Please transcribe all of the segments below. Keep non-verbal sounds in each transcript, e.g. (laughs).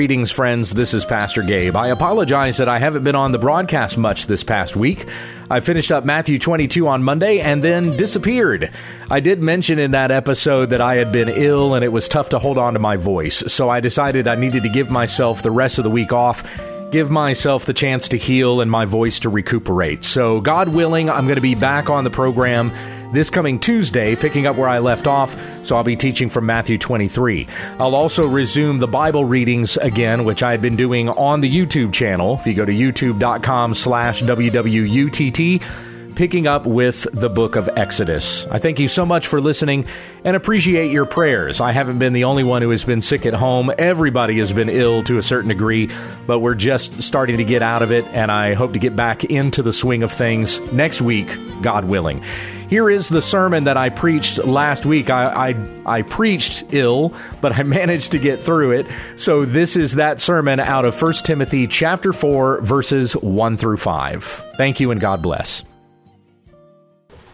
Greetings, friends. This is Pastor Gabe. I apologize that I haven't been on the broadcast much this past week. I finished up Matthew 22 on Monday and then disappeared. I did mention in that episode that I had been ill and it was tough to hold on to my voice, so I decided I needed to give myself the rest of the week off give myself the chance to heal and my voice to recuperate. So, God willing, I'm going to be back on the program this coming Tuesday, picking up where I left off. So I'll be teaching from Matthew 23. I'll also resume the Bible readings again, which I've been doing on the YouTube channel. If you go to youtube.com slash WWUTT, picking up with the book of Exodus. I thank you so much for listening and appreciate your prayers. I haven't been the only one who has been sick at home. Everybody has been ill to a certain degree, but we're just starting to get out of it, and I hope to get back into the swing of things next week, God willing. Here is the sermon that I preached last week. I, I, I preached ill, but I (laughs) managed to get through it. So this is that sermon out of 1 Timothy chapter 4 verses 1 through 5. Thank you and God bless.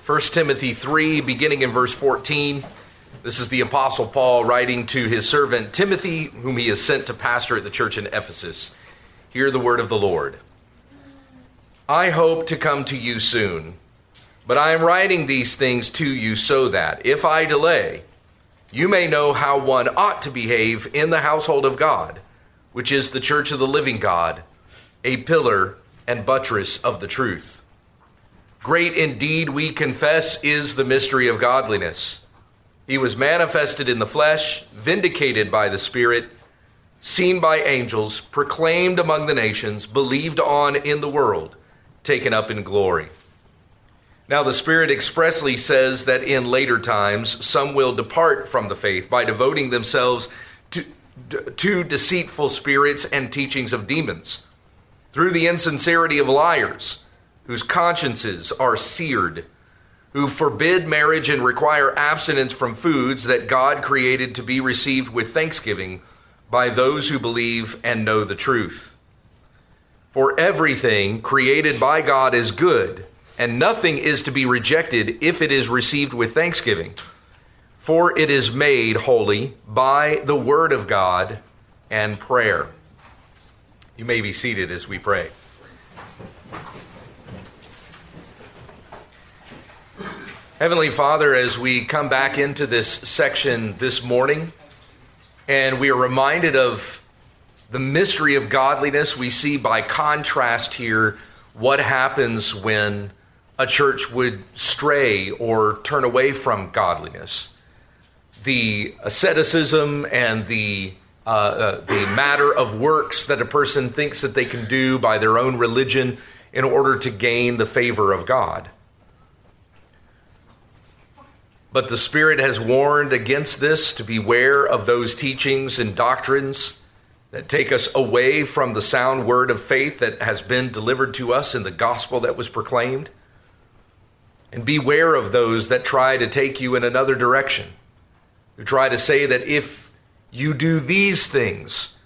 1 Timothy 3 beginning in verse 14. This is the apostle Paul writing to his servant Timothy whom he has sent to pastor at the church in Ephesus. Hear the word of the Lord. I hope to come to you soon but I am writing these things to you so that, if I delay, you may know how one ought to behave in the household of God, which is the church of the living God, a pillar and buttress of the truth. Great indeed, we confess, is the mystery of godliness. He was manifested in the flesh, vindicated by the Spirit, seen by angels, proclaimed among the nations, believed on in the world, taken up in glory. Now, the Spirit expressly says that in later times some will depart from the faith by devoting themselves to, to deceitful spirits and teachings of demons, through the insincerity of liars, whose consciences are seared, who forbid marriage and require abstinence from foods that God created to be received with thanksgiving by those who believe and know the truth. For everything created by God is good and nothing is to be rejected if it is received with thanksgiving. For it is made holy by the word of God and prayer. You may be seated as we pray. Heavenly Father, as we come back into this section this morning, and we are reminded of the mystery of godliness, we see by contrast here what happens when a church would stray or turn away from godliness. The asceticism and the uh, uh, the matter of works that a person thinks that they can do by their own religion in order to gain the favor of God. But the Spirit has warned against this to beware of those teachings and doctrines that take us away from the sound word of faith that has been delivered to us in the gospel that was proclaimed. And beware of those that try to take you in another direction, who try to say that if you do these things,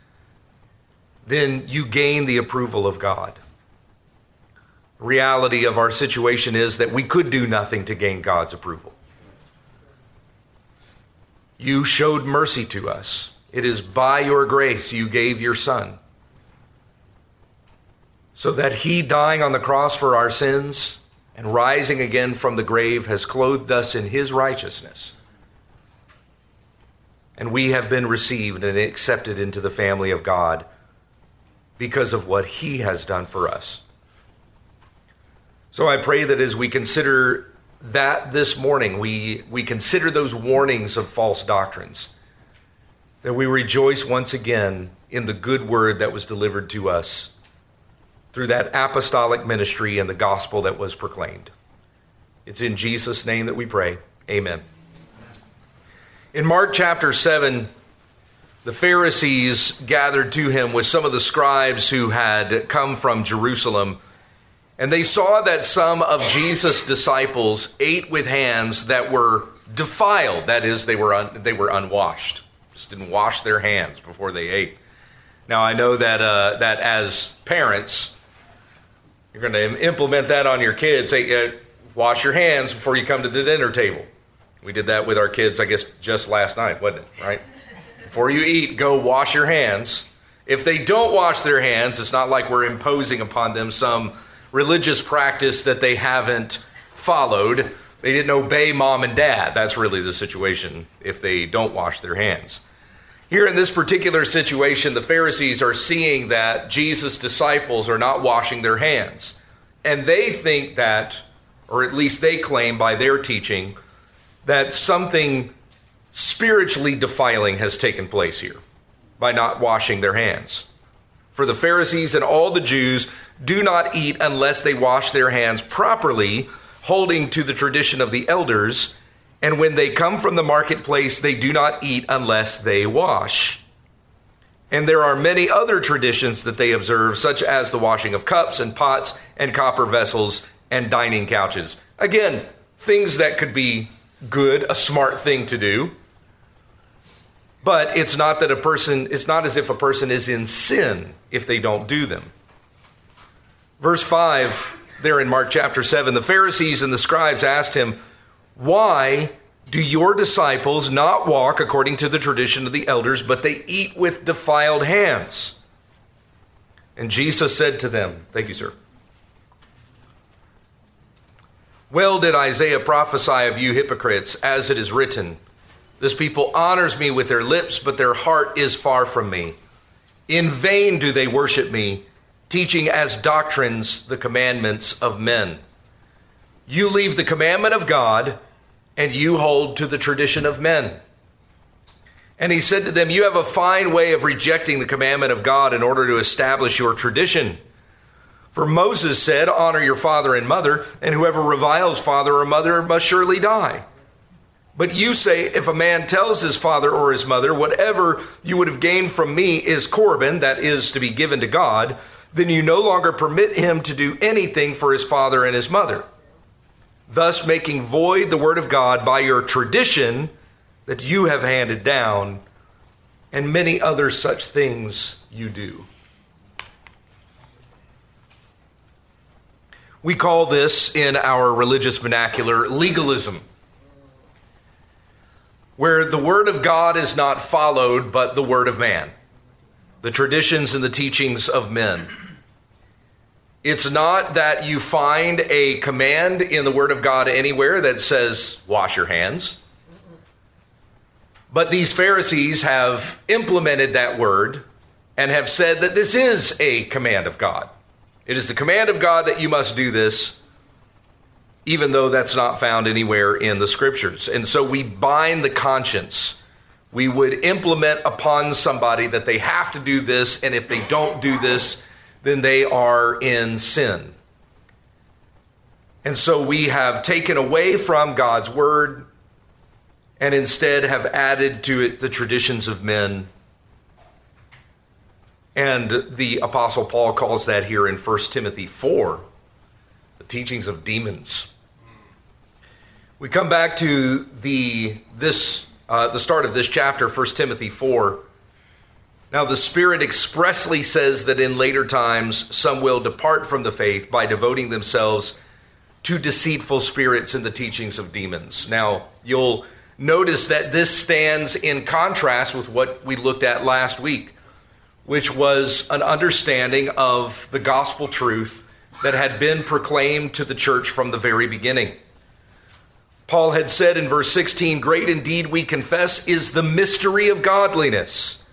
then you gain the approval of God. Reality of our situation is that we could do nothing to gain God's approval. You showed mercy to us. It is by your grace you gave your Son. So that he dying on the cross for our sins and rising again from the grave has clothed us in his righteousness. And we have been received and accepted into the family of God because of what he has done for us. So I pray that as we consider that this morning, we, we consider those warnings of false doctrines, that we rejoice once again in the good word that was delivered to us through that apostolic ministry and the gospel that was proclaimed. It's in Jesus' name that we pray. Amen. In Mark chapter 7, the Pharisees gathered to him with some of the scribes who had come from Jerusalem, and they saw that some of Jesus' disciples ate with hands that were defiled. That is, they were, un- they were unwashed, just didn't wash their hands before they ate. Now, I know that, uh, that as parents, you're going to implement that on your kids. Say, uh, wash your hands before you come to the dinner table. We did that with our kids, I guess, just last night, wasn't it? Right? Before you eat, go wash your hands. If they don't wash their hands, it's not like we're imposing upon them some religious practice that they haven't followed. They didn't obey mom and dad. That's really the situation if they don't wash their hands. Here in this particular situation, the Pharisees are seeing that Jesus' disciples are not washing their hands. And they think that, or at least they claim by their teaching, that something spiritually defiling has taken place here by not washing their hands. For the Pharisees and all the Jews do not eat unless they wash their hands properly, holding to the tradition of the elders and when they come from the marketplace, they do not eat unless they wash. And there are many other traditions that they observe, such as the washing of cups and pots and copper vessels and dining couches. Again, things that could be good, a smart thing to do. But it's not that a person, it's not as if a person is in sin if they don't do them. Verse 5, there in Mark chapter 7, the Pharisees and the scribes asked him, why do your disciples not walk according to the tradition of the elders, but they eat with defiled hands? And Jesus said to them, Thank you, sir. Well did Isaiah prophesy of you hypocrites, as it is written, This people honors me with their lips, but their heart is far from me. In vain do they worship me, teaching as doctrines the commandments of men. You leave the commandment of God and you hold to the tradition of men. And he said to them, You have a fine way of rejecting the commandment of God in order to establish your tradition. For Moses said, Honor your father and mother, and whoever reviles father or mother must surely die. But you say, If a man tells his father or his mother, Whatever you would have gained from me is Corban, that is to be given to God, then you no longer permit him to do anything for his father and his mother thus making void the word of God by your tradition that you have handed down, and many other such things you do. We call this in our religious vernacular legalism, where the word of God is not followed, but the word of man, the traditions and the teachings of men. It's not that you find a command in the Word of God anywhere that says, wash your hands. But these Pharisees have implemented that word and have said that this is a command of God. It is the command of God that you must do this, even though that's not found anywhere in the scriptures. And so we bind the conscience. We would implement upon somebody that they have to do this, and if they don't do this, then they are in sin. And so we have taken away from God's word and instead have added to it the traditions of men. And the Apostle Paul calls that here in 1 Timothy 4 the teachings of demons. We come back to the, this, uh, the start of this chapter, 1 Timothy 4 now, the Spirit expressly says that in later times some will depart from the faith by devoting themselves to deceitful spirits and the teachings of demons. Now, you'll notice that this stands in contrast with what we looked at last week, which was an understanding of the gospel truth that had been proclaimed to the church from the very beginning. Paul had said in verse 16, Great indeed we confess is the mystery of godliness.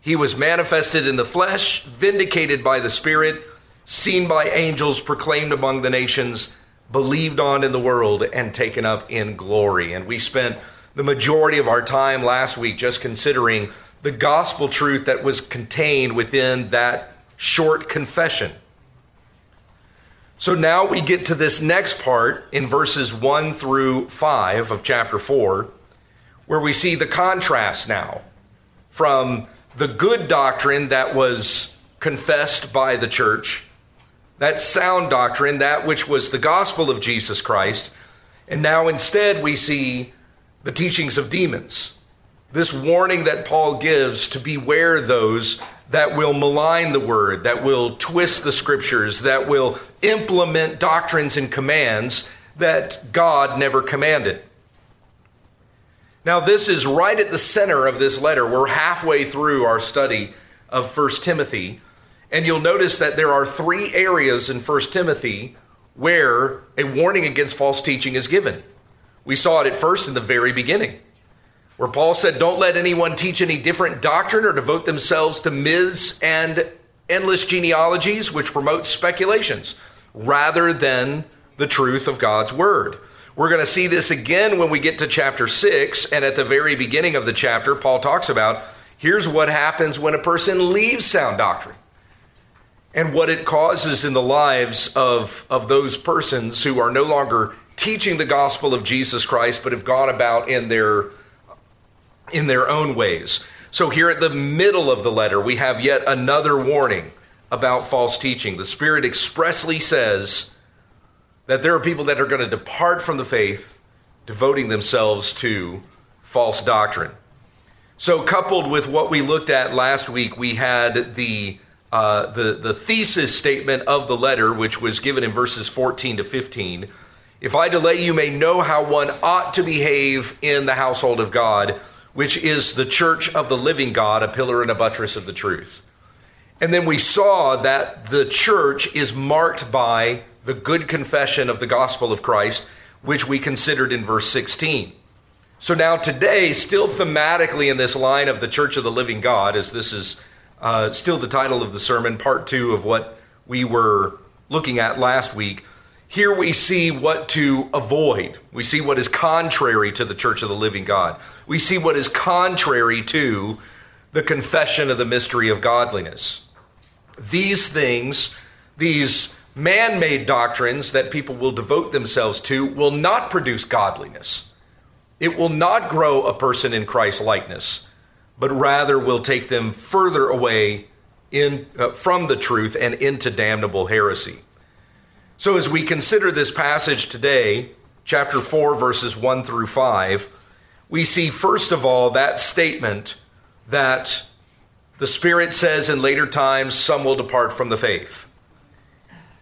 He was manifested in the flesh, vindicated by the Spirit, seen by angels, proclaimed among the nations, believed on in the world, and taken up in glory. And we spent the majority of our time last week just considering the gospel truth that was contained within that short confession. So now we get to this next part in verses 1 through 5 of chapter 4, where we see the contrast now from the good doctrine that was confessed by the church, that sound doctrine, that which was the gospel of Jesus Christ. And now instead we see the teachings of demons. This warning that Paul gives to beware those that will malign the word, that will twist the scriptures, that will implement doctrines and commands that God never commanded. Now, this is right at the center of this letter. We're halfway through our study of 1 Timothy. And you'll notice that there are three areas in 1 Timothy where a warning against false teaching is given. We saw it at first in the very beginning, where Paul said, Don't let anyone teach any different doctrine or devote themselves to myths and endless genealogies which promote speculations rather than the truth of God's word. We're going to see this again when we get to chapter 6. And at the very beginning of the chapter, Paul talks about here's what happens when a person leaves sound doctrine and what it causes in the lives of, of those persons who are no longer teaching the gospel of Jesus Christ, but have gone about in their, in their own ways. So, here at the middle of the letter, we have yet another warning about false teaching. The Spirit expressly says, that there are people that are going to depart from the faith, devoting themselves to false doctrine. So, coupled with what we looked at last week, we had the uh, the the thesis statement of the letter, which was given in verses 14 to 15. If I delay, you may know how one ought to behave in the household of God, which is the church of the living God, a pillar and a buttress of the truth. And then we saw that the church is marked by the good confession of the gospel of Christ, which we considered in verse 16. So now, today, still thematically in this line of the Church of the Living God, as this is uh, still the title of the sermon, part two of what we were looking at last week, here we see what to avoid. We see what is contrary to the Church of the Living God. We see what is contrary to the confession of the mystery of godliness. These things, these man made doctrines that people will devote themselves to will not produce godliness. It will not grow a person in Christ's likeness, but rather will take them further away in, uh, from the truth and into damnable heresy. So, as we consider this passage today, chapter 4, verses 1 through 5, we see first of all that statement that the Spirit says in later times some will depart from the faith.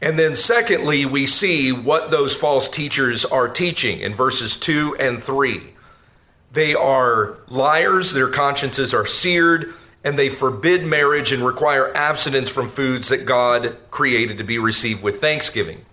And then, secondly, we see what those false teachers are teaching in verses 2 and 3. They are liars, their consciences are seared, and they forbid marriage and require abstinence from foods that God created to be received with thanksgiving.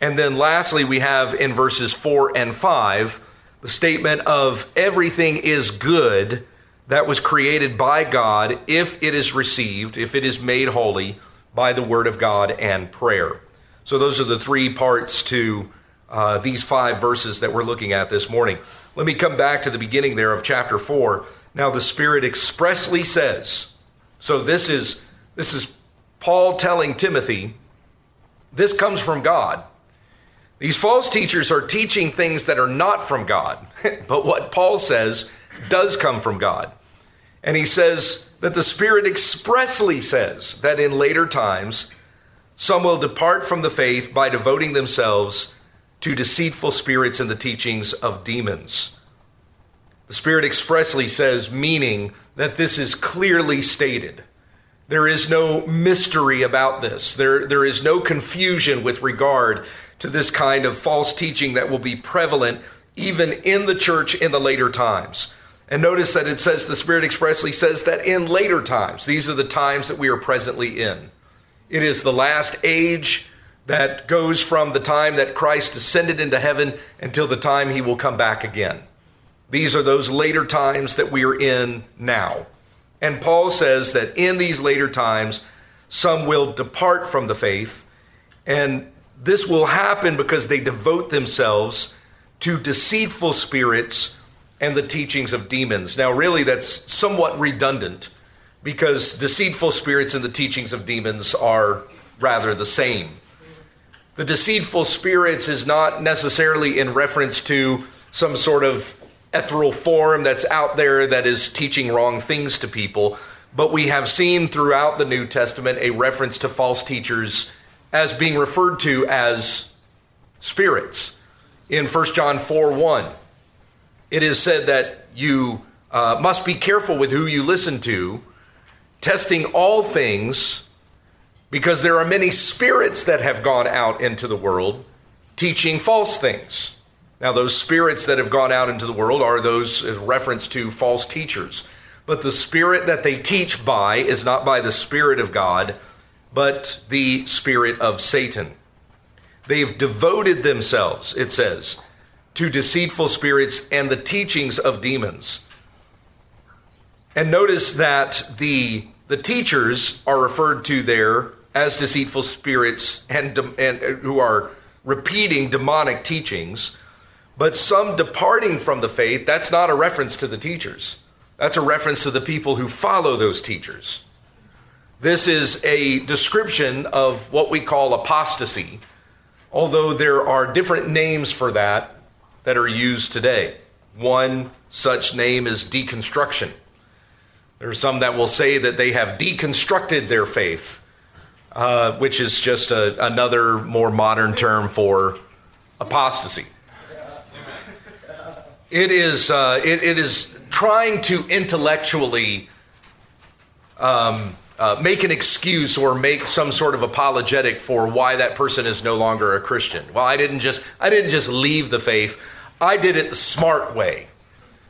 And then, lastly, we have in verses 4 and 5 the statement of everything is good that was created by God if it is received, if it is made holy by the Word of God and prayer. So, those are the three parts to uh, these five verses that we're looking at this morning. Let me come back to the beginning there of chapter 4. Now, the Spirit expressly says, so this is, this is Paul telling Timothy, this comes from God. These false teachers are teaching things that are not from God, (laughs) but what Paul says does come from God. And he says, that the Spirit expressly says that in later times some will depart from the faith by devoting themselves to deceitful spirits and the teachings of demons. The Spirit expressly says, meaning that this is clearly stated. There is no mystery about this. There, there is no confusion with regard to this kind of false teaching that will be prevalent even in the church in the later times. And notice that it says, the Spirit expressly says that in later times, these are the times that we are presently in. It is the last age that goes from the time that Christ ascended into heaven until the time he will come back again. These are those later times that we are in now. And Paul says that in these later times, some will depart from the faith, and this will happen because they devote themselves to deceitful spirits and the teachings of demons. Now, really, that's somewhat redundant because deceitful spirits and the teachings of demons are rather the same. The deceitful spirits is not necessarily in reference to some sort of ethereal form that's out there that is teaching wrong things to people, but we have seen throughout the New Testament a reference to false teachers as being referred to as spirits. In 1 John 4 1, it is said that you uh, must be careful with who you listen to, testing all things, because there are many spirits that have gone out into the world teaching false things. Now, those spirits that have gone out into the world are those reference to false teachers. But the spirit that they teach by is not by the Spirit of God, but the spirit of Satan. They've devoted themselves, it says, to deceitful spirits and the teachings of demons. And notice that the, the teachers are referred to there as deceitful spirits and, and uh, who are repeating demonic teachings. But some departing from the faith, that's not a reference to the teachers. That's a reference to the people who follow those teachers. This is a description of what we call apostasy, although there are different names for that that are used today. One such name is deconstruction. There are some that will say that they have deconstructed their faith, uh, which is just a, another more modern term for apostasy. It is, uh, it, it is trying to intellectually um, uh, make an excuse or make some sort of apologetic for why that person is no longer a Christian. Well, I didn't just I didn't just leave the faith. I did it the smart way.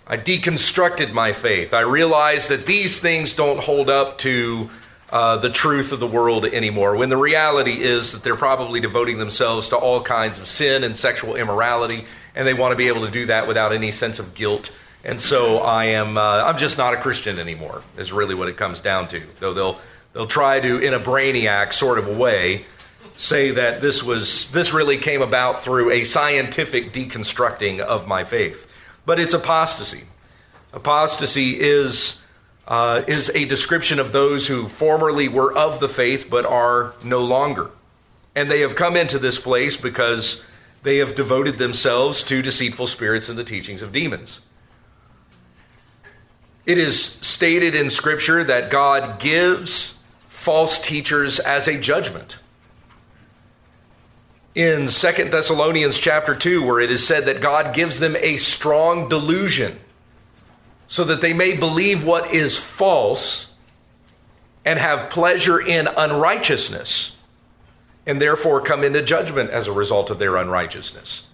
I deconstructed my faith. I realized that these things don't hold up to uh, the truth of the world anymore. When the reality is that they're probably devoting themselves to all kinds of sin and sexual immorality, and they want to be able to do that without any sense of guilt and so I am uh, I'm just not a Christian anymore. Is really what it comes down to. Though they'll they'll try to in a brainiac sort of a way say that this was this really came about through a scientific deconstructing of my faith. But it's apostasy. Apostasy is uh, is a description of those who formerly were of the faith but are no longer, and they have come into this place because they have devoted themselves to deceitful spirits and the teachings of demons. It is stated in Scripture that God gives false teachers as a judgment. In Second Thessalonians chapter 2, where it is said that God gives them a strong delusion so that they may believe what is false and have pleasure in unrighteousness, and therefore come into judgment as a result of their unrighteousness.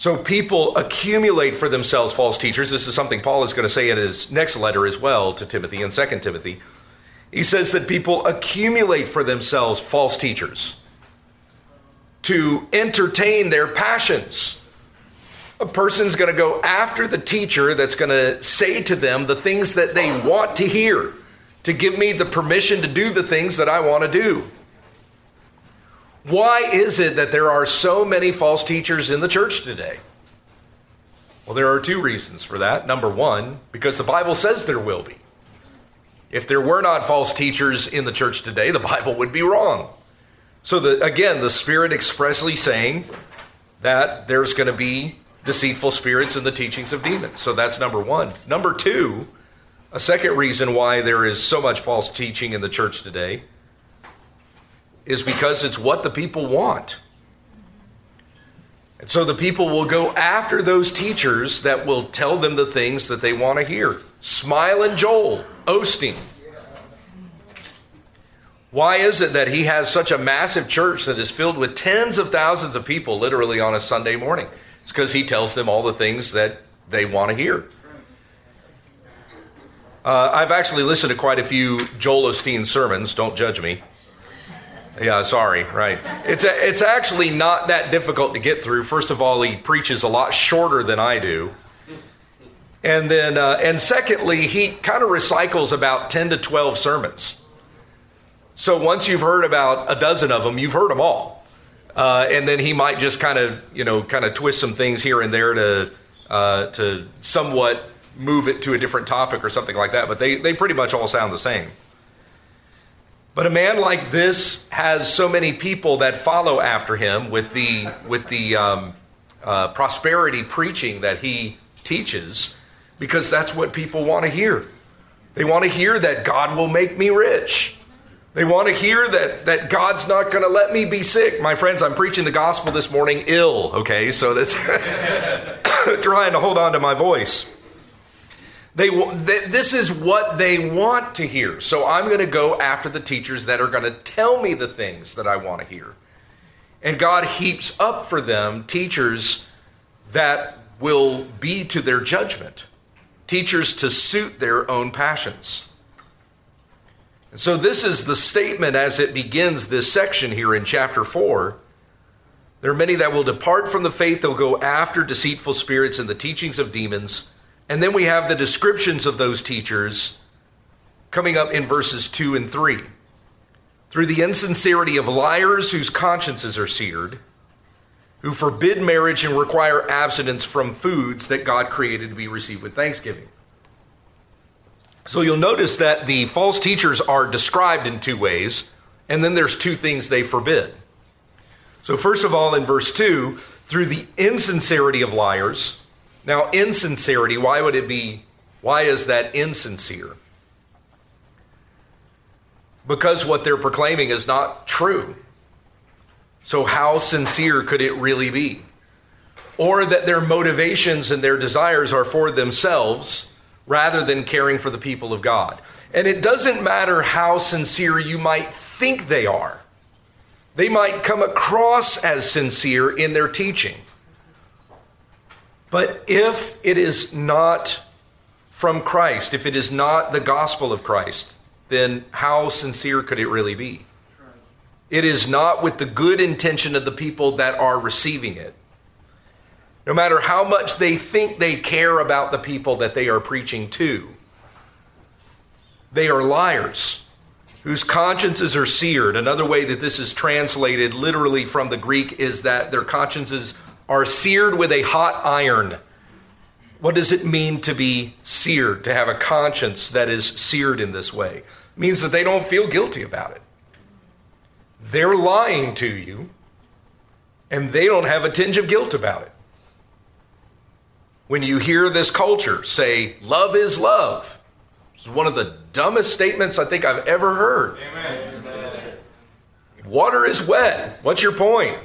So people accumulate for themselves false teachers. This is something Paul is going to say in his next letter as well to Timothy in 2 Timothy. He says that people accumulate for themselves false teachers to entertain their passions. A person's going to go after the teacher that's going to say to them the things that they want to hear, to give me the permission to do the things that I want to do. Why is it that there are so many false teachers in the church today? Well, there are two reasons for that. Number one, because the Bible says there will be. If there were not false teachers in the church today, the Bible would be wrong. So, the, again, the Spirit expressly saying that there's going to be deceitful spirits in the teachings of demons. So, that's number one. Number two, a second reason why there is so much false teaching in the church today is because it's what the people want. And so the people will go after those teachers that will tell them the things that they want to hear. Smile and Joel Osteen. Why is it that he has such a massive church that is filled with tens of thousands of people literally on a Sunday morning? It's because he tells them all the things that they want to hear. Uh, I've actually listened to quite a few Joel Osteen sermons. Don't judge me. Yeah, sorry, right. It's, a, it's actually not that difficult to get through. First of all, he preaches a lot shorter than I do. And then, uh, and secondly, he kind of recycles about 10 to 12 sermons. So once you've heard about a dozen of them, you've heard them all. Uh, and then he might just kind of, you know, kind of twist some things here and there to, uh, to somewhat move it to a different topic or something like that. But they, they pretty much all sound the same. But a man like this has so many people that follow after him with the with the um, uh, prosperity preaching that he teaches, because that's what people want to hear. They want to hear that God will make me rich. They want to hear that that God's not going to let me be sick. My friends, I'm preaching the gospel this morning ill. Okay, so that's (coughs) trying to hold on to my voice. They, this is what they want to hear. So I'm going to go after the teachers that are going to tell me the things that I want to hear. And God heaps up for them teachers that will be to their judgment, teachers to suit their own passions. And so, this is the statement as it begins this section here in chapter 4. There are many that will depart from the faith, they'll go after deceitful spirits and the teachings of demons. And then we have the descriptions of those teachers coming up in verses 2 and 3. Through the insincerity of liars whose consciences are seared, who forbid marriage and require abstinence from foods that God created to be received with thanksgiving. So you'll notice that the false teachers are described in two ways, and then there's two things they forbid. So, first of all, in verse 2, through the insincerity of liars. Now, insincerity, why would it be, why is that insincere? Because what they're proclaiming is not true. So, how sincere could it really be? Or that their motivations and their desires are for themselves rather than caring for the people of God. And it doesn't matter how sincere you might think they are, they might come across as sincere in their teaching. But if it is not from Christ, if it is not the gospel of Christ, then how sincere could it really be? It is not with the good intention of the people that are receiving it. No matter how much they think they care about the people that they are preaching to, they are liars whose consciences are seared. Another way that this is translated literally from the Greek is that their consciences are seared with a hot iron. What does it mean to be seared, to have a conscience that is seared in this way? It means that they don't feel guilty about it. They're lying to you, and they don't have a tinge of guilt about it. When you hear this culture say, love is love, it's one of the dumbest statements I think I've ever heard. Amen. Water is wet. What's your point?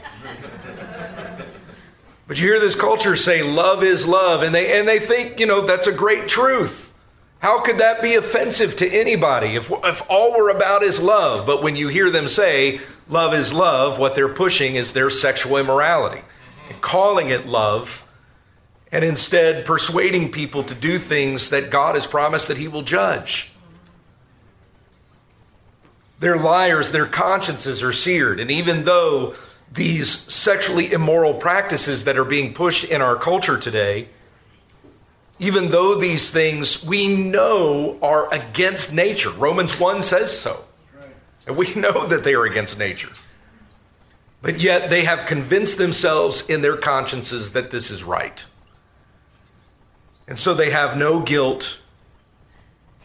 But you hear this culture say love is love, and they and they think, you know, that's a great truth. How could that be offensive to anybody if, if all we're about is love? But when you hear them say love is love, what they're pushing is their sexual immorality and calling it love, and instead persuading people to do things that God has promised that He will judge. They're liars, their consciences are seared. And even though these sexually immoral practices that are being pushed in our culture today, even though these things we know are against nature. Romans 1 says so. And we (laughs) know that they are against nature. But yet they have convinced themselves in their consciences that this is right. And so they have no guilt.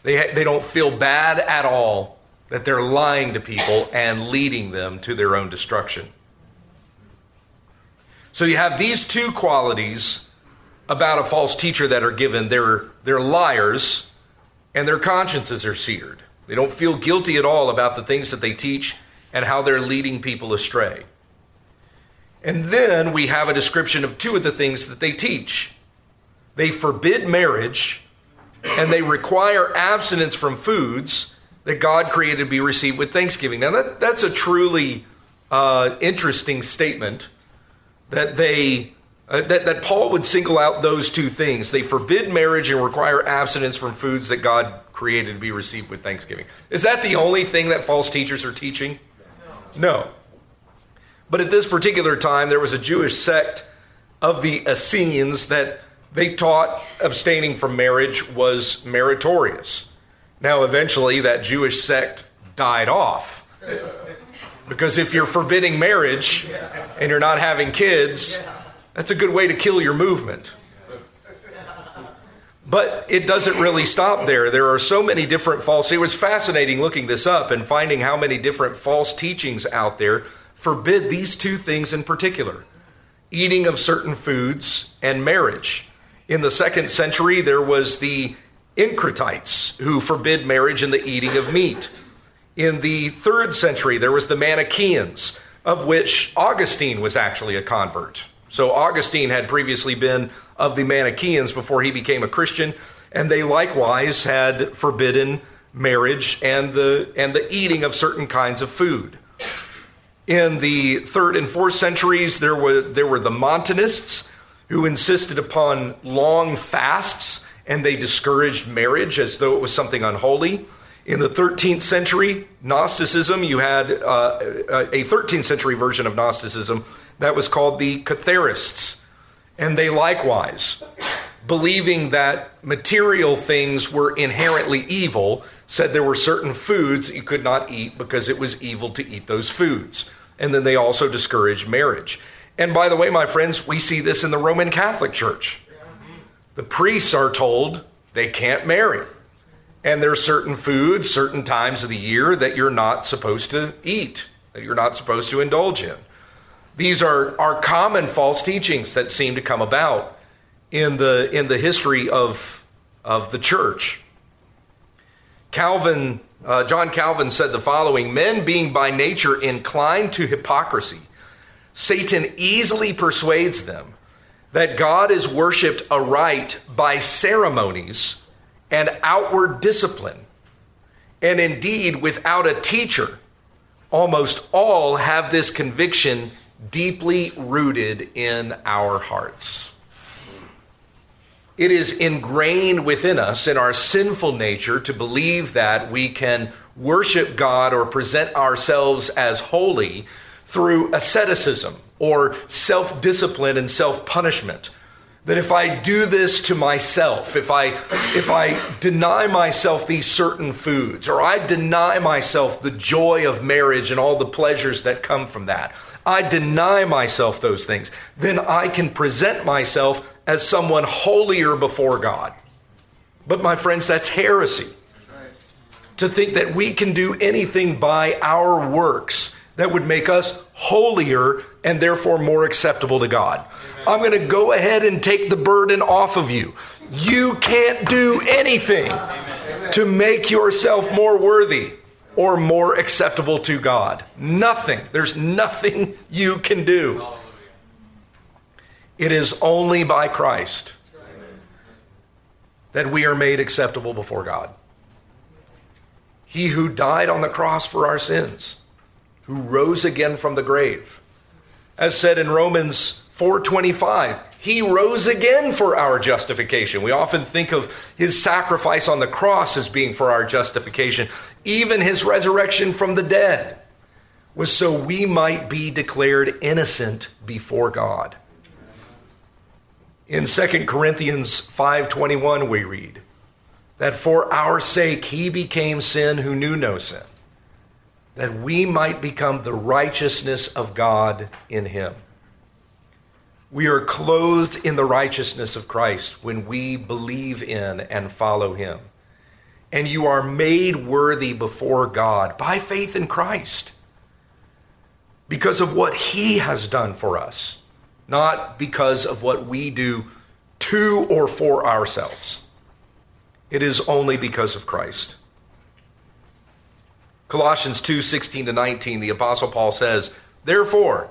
They, ha- they don't feel bad at all that they're lying to people and leading them to their own destruction. So you have these two qualities about a false teacher that are given. They're, they're liars and their consciences are seared. They don't feel guilty at all about the things that they teach and how they're leading people astray. And then we have a description of two of the things that they teach they forbid marriage and they require abstinence from foods that God created to be received with thanksgiving. Now, that, that's a truly uh, interesting statement that they uh, that, that Paul would single out those two things. They forbid marriage and require abstinence from foods that God created to be received with thanksgiving. Is that the only thing that false teachers are teaching? No. But at this particular time, there was a Jewish sect of the Essenes that they taught abstaining from marriage was meritorious. Now, eventually, that Jewish sect died off. Because if you're forbidding marriage and you're not having kids, that's a good way to kill your movement. But it doesn't really stop there. There are so many different false. It was fascinating looking this up and finding how many different false teachings out there forbid these two things in particular eating of certain foods and marriage. In the second century, there was the Encratites who forbid marriage and the eating of meat. In the third century, there was the Manichaeans, of which Augustine was actually a convert. So Augustine had previously been of the Manichaeans before he became a Christian, and they likewise had forbidden marriage and the and the eating of certain kinds of food. In the third and fourth centuries, there were there were the Montanists who insisted upon long fasts and they discouraged marriage as though it was something unholy. In the 13th century, Gnosticism, you had uh, a 13th century version of Gnosticism that was called the Catharists. And they likewise, believing that material things were inherently evil, said there were certain foods that you could not eat because it was evil to eat those foods. And then they also discouraged marriage. And by the way, my friends, we see this in the Roman Catholic Church. The priests are told they can't marry. And there are certain foods, certain times of the year that you're not supposed to eat, that you're not supposed to indulge in. These are, are common false teachings that seem to come about in the, in the history of, of the church. Calvin, uh, John Calvin said the following Men being by nature inclined to hypocrisy, Satan easily persuades them that God is worshiped aright by ceremonies and outward discipline. And indeed, without a teacher, almost all have this conviction deeply rooted in our hearts. It is ingrained within us, in our sinful nature, to believe that we can worship God or present ourselves as holy through asceticism or self discipline and self punishment. That if I do this to myself, if I, if I deny myself these certain foods, or I deny myself the joy of marriage and all the pleasures that come from that, I deny myself those things, then I can present myself as someone holier before God. But my friends, that's heresy. To think that we can do anything by our works that would make us holier and therefore more acceptable to God. I'm going to go ahead and take the burden off of you. You can't do anything to make yourself more worthy or more acceptable to God. Nothing. There's nothing you can do. It is only by Christ that we are made acceptable before God. He who died on the cross for our sins who rose again from the grave. As said in Romans 4:25, he rose again for our justification. We often think of his sacrifice on the cross as being for our justification. Even his resurrection from the dead was so we might be declared innocent before God. In 2 Corinthians 5:21 we read that for our sake he became sin who knew no sin that we might become the righteousness of God in him. We are clothed in the righteousness of Christ when we believe in and follow him. And you are made worthy before God by faith in Christ because of what he has done for us, not because of what we do to or for ourselves. It is only because of Christ. Colossians 2 16 to 19, the Apostle Paul says, Therefore,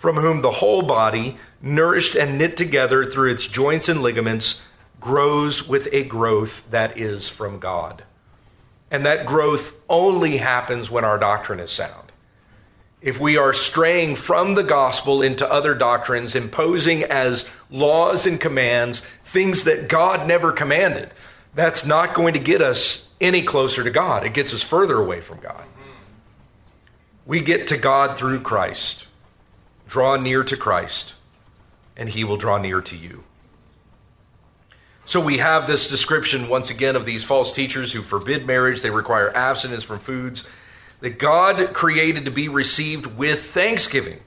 from whom the whole body, nourished and knit together through its joints and ligaments, grows with a growth that is from God. And that growth only happens when our doctrine is sound. If we are straying from the gospel into other doctrines, imposing as laws and commands things that God never commanded, that's not going to get us any closer to God. It gets us further away from God. We get to God through Christ. Draw near to Christ, and he will draw near to you. So we have this description once again of these false teachers who forbid marriage, they require abstinence from foods that God created to be received with thanksgiving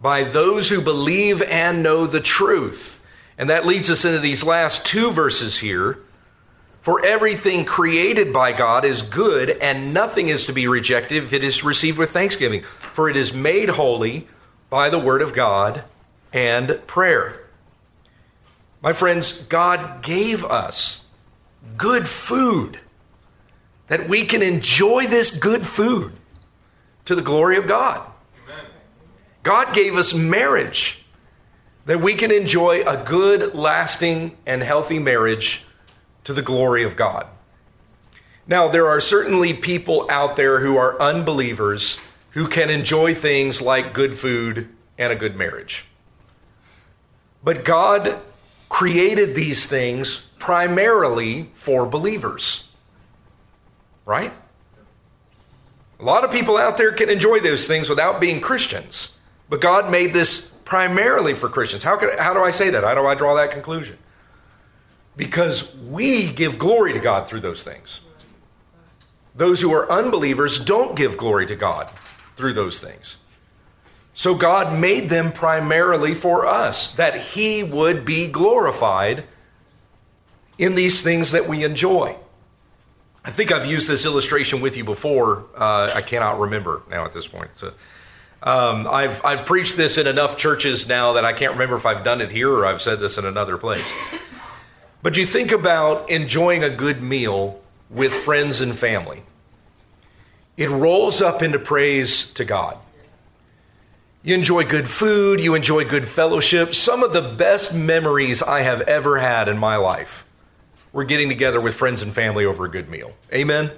by those who believe and know the truth. And that leads us into these last two verses here for everything created by God is good, and nothing is to be rejected if it is received with thanksgiving, for it is made holy by the word of God and prayer. My friends, God gave us good food that we can enjoy this good food to the glory of God. Amen. God gave us marriage that we can enjoy a good, lasting, and healthy marriage to the glory of God. Now, there are certainly people out there who are unbelievers who can enjoy things like good food and a good marriage. But God created these things primarily for believers. Right? A lot of people out there can enjoy those things without being Christians. But God made this primarily for Christians. How, could, how do I say that? How do I draw that conclusion? Because we give glory to God through those things. Those who are unbelievers don't give glory to God through those things. So God made them primarily for us, that He would be glorified in these things that we enjoy. I think I've used this illustration with you before. Uh, I cannot remember now at this point. So, um, I've, I've preached this in enough churches now that I can't remember if I've done it here or I've said this in another place. But you think about enjoying a good meal with friends and family, it rolls up into praise to God. You enjoy good food, you enjoy good fellowship. Some of the best memories I have ever had in my life were getting together with friends and family over a good meal. Amen?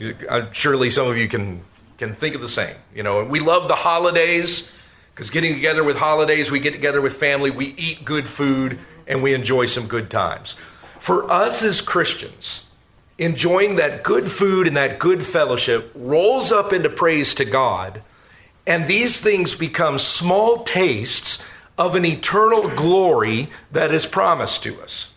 Amen. Surely some of you can, can think of the same. You know, we love the holidays because getting together with holidays, we get together with family, we eat good food, and we enjoy some good times. For us as Christians, enjoying that good food and that good fellowship rolls up into praise to God and these things become small tastes of an eternal glory that is promised to us.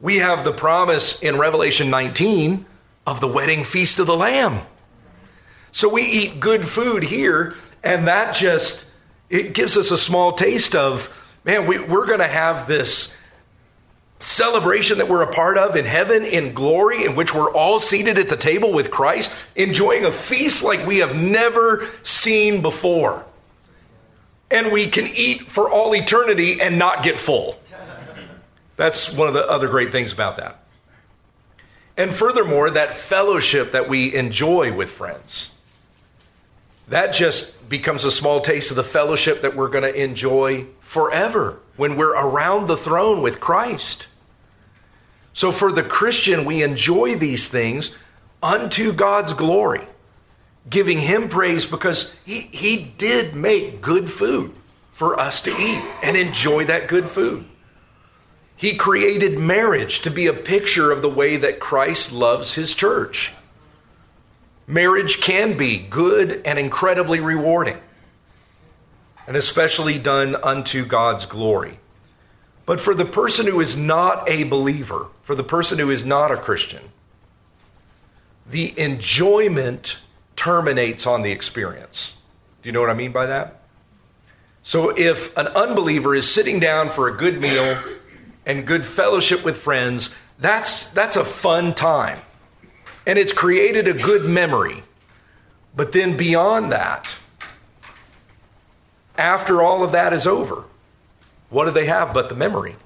We have the promise in Revelation 19 of the wedding feast of the Lamb. So we eat good food here, and that just it gives us a small taste of man, we, we're going to have this celebration that we're a part of in heaven in glory, in which we're all seated at the table with Christ, enjoying a feast like we have never seen before. And we can eat for all eternity and not get full. That's one of the other great things about that. And furthermore, that fellowship that we enjoy with friends, that just becomes a small taste of the fellowship that we're going to enjoy forever when we're around the throne with Christ. So for the Christian, we enjoy these things unto God's glory, giving Him praise because He, he did make good food for us to eat and enjoy that good food. He created marriage to be a picture of the way that Christ loves His church. Marriage can be good and incredibly rewarding, and especially done unto God's glory. But for the person who is not a believer, for the person who is not a Christian, the enjoyment terminates on the experience. Do you know what I mean by that? So if an unbeliever is sitting down for a good meal and good fellowship with friends, that's that's a fun time. And it's created a good memory. But then beyond that, after all of that is over, what do they have but the memory?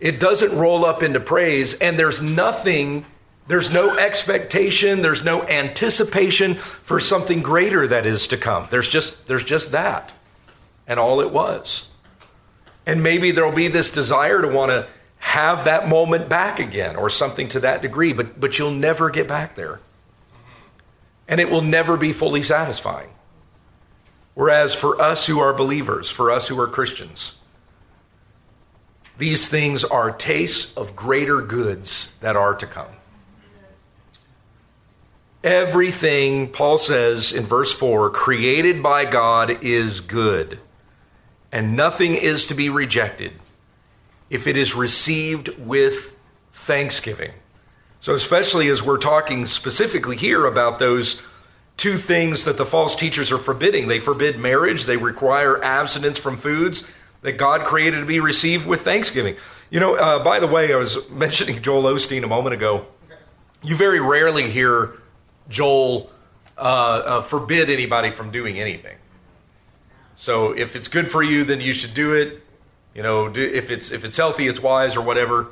It doesn't roll up into praise, and there's nothing, there's no expectation, there's no anticipation for something greater that is to come. There's just, there's just that, and all it was. And maybe there'll be this desire to want to have that moment back again or something to that degree, but, but you'll never get back there. And it will never be fully satisfying. Whereas for us who are believers, for us who are Christians, these things are tastes of greater goods that are to come. Everything, Paul says in verse 4, created by God is good, and nothing is to be rejected if it is received with thanksgiving. So, especially as we're talking specifically here about those two things that the false teachers are forbidding they forbid marriage, they require abstinence from foods, that God created to be received with thanksgiving. You know, uh, by the way, I was (laughs) mentioning Joel Osteen a moment ago. You very rarely hear Joel uh, uh, forbid anybody from doing anything. So if it's good for you, then you should do it. You know, if it's if it's healthy, it's wise, or whatever,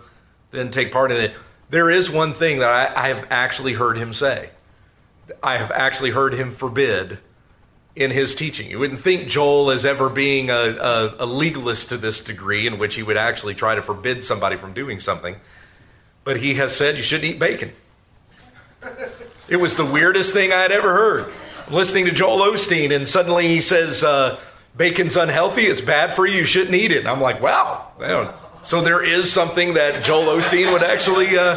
then take part in it. there is one thing that I, I have actually heard him say. I have actually heard him forbid in his teaching. You wouldn't think Joel as ever being a, a, a, legalist to this degree in which he would actually try to forbid somebody from doing something. But he has said you shouldn't eat bacon. It was the weirdest thing I had ever heard. I'm listening to Joel Osteen, and suddenly he says, uh, Bacon's unhealthy, it's bad for you, you shouldn't eat it. And I'm like, wow. So there is something that Joel Osteen would actually uh,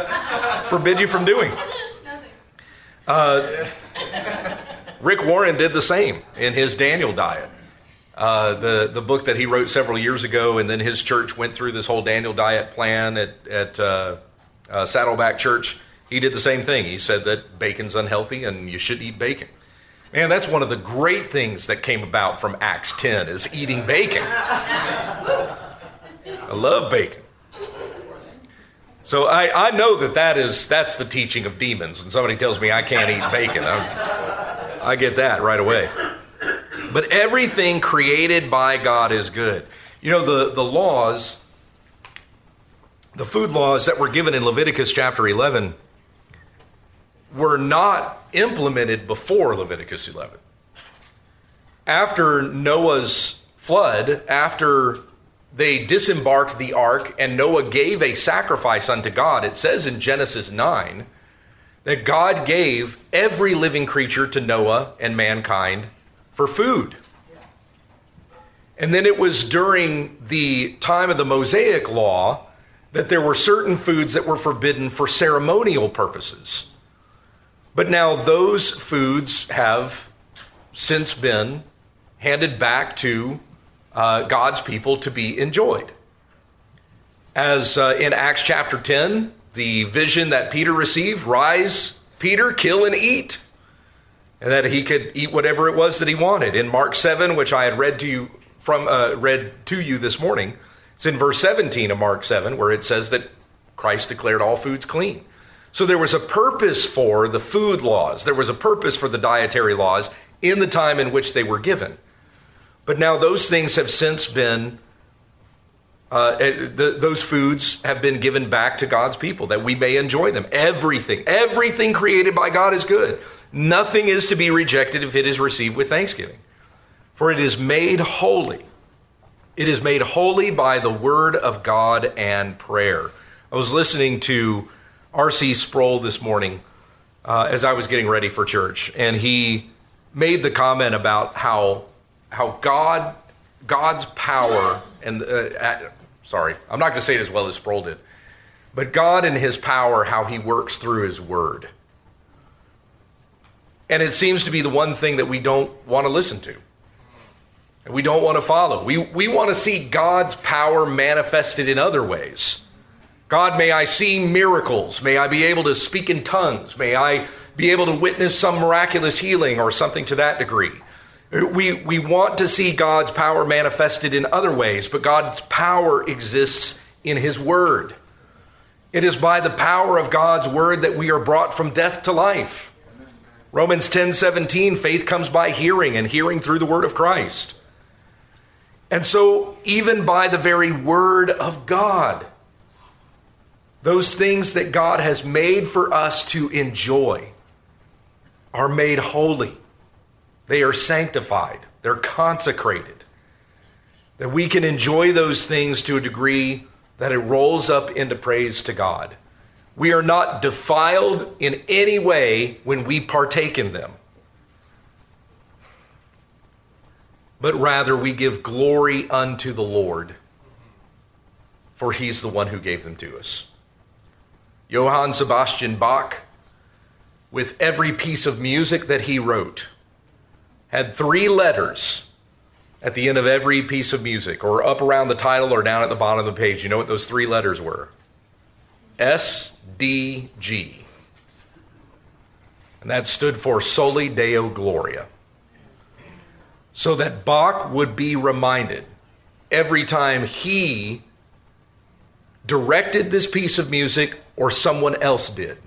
forbid you from doing. Uh, Rick Warren did the same in his Daniel diet. Uh, the the book that he wrote several years ago, and then his church went through this whole Daniel diet plan at at uh, uh, Saddleback Church. He did the same thing. He said that bacon's unhealthy and you shouldn't eat bacon. Man, that's one of the great things that came about from Acts 10 is eating bacon. I love bacon. So I, I know that, that is that's the teaching of demons. When somebody tells me I can't eat bacon, I, I get that right away. But everything created by God is good. You know, the, the laws, the food laws that were given in Leviticus chapter 11 were not implemented before Leviticus 11. After Noah's flood, after they disembarked the ark and Noah gave a sacrifice unto God, it says in Genesis 9 that God gave every living creature to Noah and mankind for food. And then it was during the time of the Mosaic law that there were certain foods that were forbidden for ceremonial purposes. But now those foods have since been handed back to uh, God's people to be enjoyed. As uh, in Acts chapter 10, the vision that Peter received rise, Peter, kill and eat. And that he could eat whatever it was that he wanted. In Mark 7, which I had read to you from uh, read to you this morning, it's in verse 17 of Mark 7 where it says that Christ declared all foods clean. So there was a purpose for the food laws, there was a purpose for the dietary laws in the time in which they were given. But now those things have since been, uh, eh, the, those foods have been given back to God's people that we may enjoy them. Everything, everything created by God is good. Nothing is to be rejected if it is received with thanksgiving. For it is made holy. It is made holy by the word of God and prayer. I was listening to R.C. Sproul this morning uh, as I was getting ready for church, and he made the comment about how how God God's power and uh, sorry, I'm not going to say it as well as Sproul did, but God and His power, how He works through His Word, and it seems to be the one thing that we don't want to listen to. And we don't want to follow. We, we want to see God's power manifested in other ways. God, may I see miracles. May I be able to speak in tongues. May I be able to witness some miraculous healing or something to that degree. We, we want to see God's power manifested in other ways, but God's power exists in His Word. It is by the power of God's Word that we are brought from death to life. Romans 10 17, faith comes by hearing, and hearing through the Word of Christ. And so, even by the very Word of God, those things that God has made for us to enjoy are made holy. They are sanctified. They're consecrated. That we can enjoy those things to a degree that it rolls up into praise to God. We are not defiled in any way when we partake in them, but rather we give glory unto the Lord, for he's the one who gave them to us. Johann Sebastian Bach, with every piece of music that he wrote, had three letters at the end of every piece of music, or up around the title or down at the bottom of the page. You know what those three letters were? S D G. And that stood for Soli Deo Gloria. So that Bach would be reminded every time he directed this piece of music or someone else did.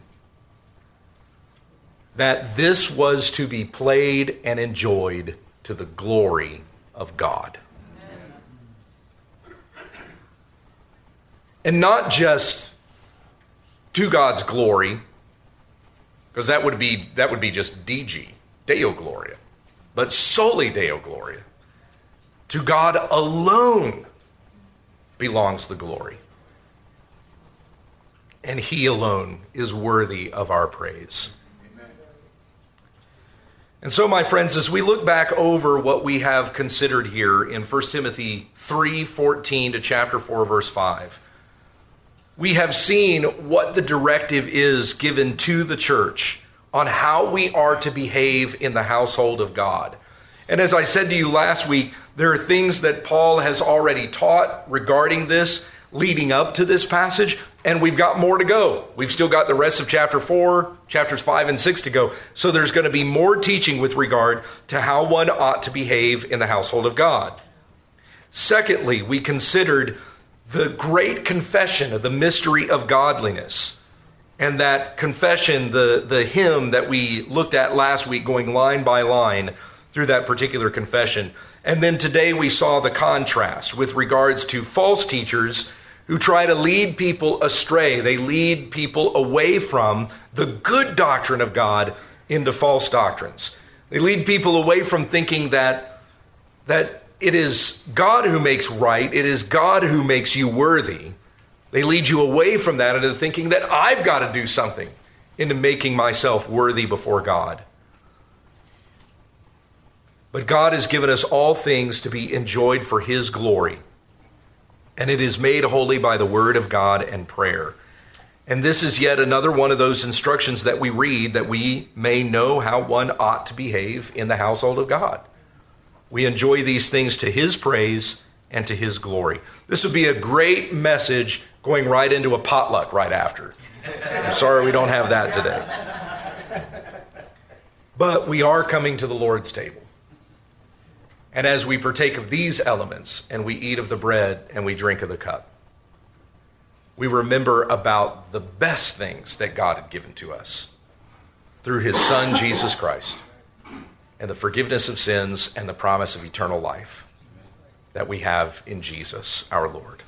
That this was to be played and enjoyed to the glory of God. And not just to God's glory, because that would be that would be just DG, Deo Gloria, but Soli Deo Gloria. To God alone belongs the glory. And he alone is worthy of our praise. And so, my friends, as we look back over what we have considered here in 1 Timothy 3 14 to chapter 4, verse 5, we have seen what the directive is given to the church on how we are to behave in the household of God. And as I said to you last week, there are things that Paul has already taught regarding this leading up to this passage, and we've got more to go. We've still got the rest of chapter 4, chapters 5 and 6 to go. So there's going to be more teaching with regard to how one ought to behave in the household of God. Secondly, we considered the great confession of the mystery of godliness. And that confession, the, the hymn that we looked at last week, going line by line through that particular confession. And then today we saw the contrast with regards to false teachers who try to lead people astray. They lead people away from the good doctrine of God into false doctrines. They lead people away from thinking that, that it is God who makes right, it is God who makes you worthy. They lead you away from that into thinking that I've got to do something into making myself worthy before God. But God has given us all things to be enjoyed for His glory and it is made holy by the word of God and prayer. And this is yet another one of those instructions that we read that we may know how one ought to behave in the household of God. We enjoy these things to His praise and to His glory. This would be a great message going right into a potluck right after. I'm sorry we don't have that today. But we are coming to the Lord's table. And as we partake of these elements and we eat of the bread and we drink of the cup, we remember about the best things that God had given to us through his Son, Jesus Christ, and the forgiveness of sins and the promise of eternal life that we have in Jesus our Lord.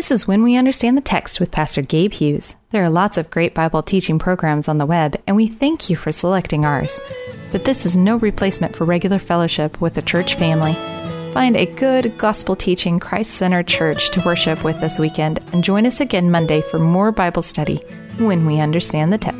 This is When We Understand the Text with Pastor Gabe Hughes. There are lots of great Bible teaching programs on the web, and we thank you for selecting ours. But this is no replacement for regular fellowship with the church family. Find a good, gospel teaching, Christ centered church to worship with this weekend, and join us again Monday for more Bible study when we understand the text.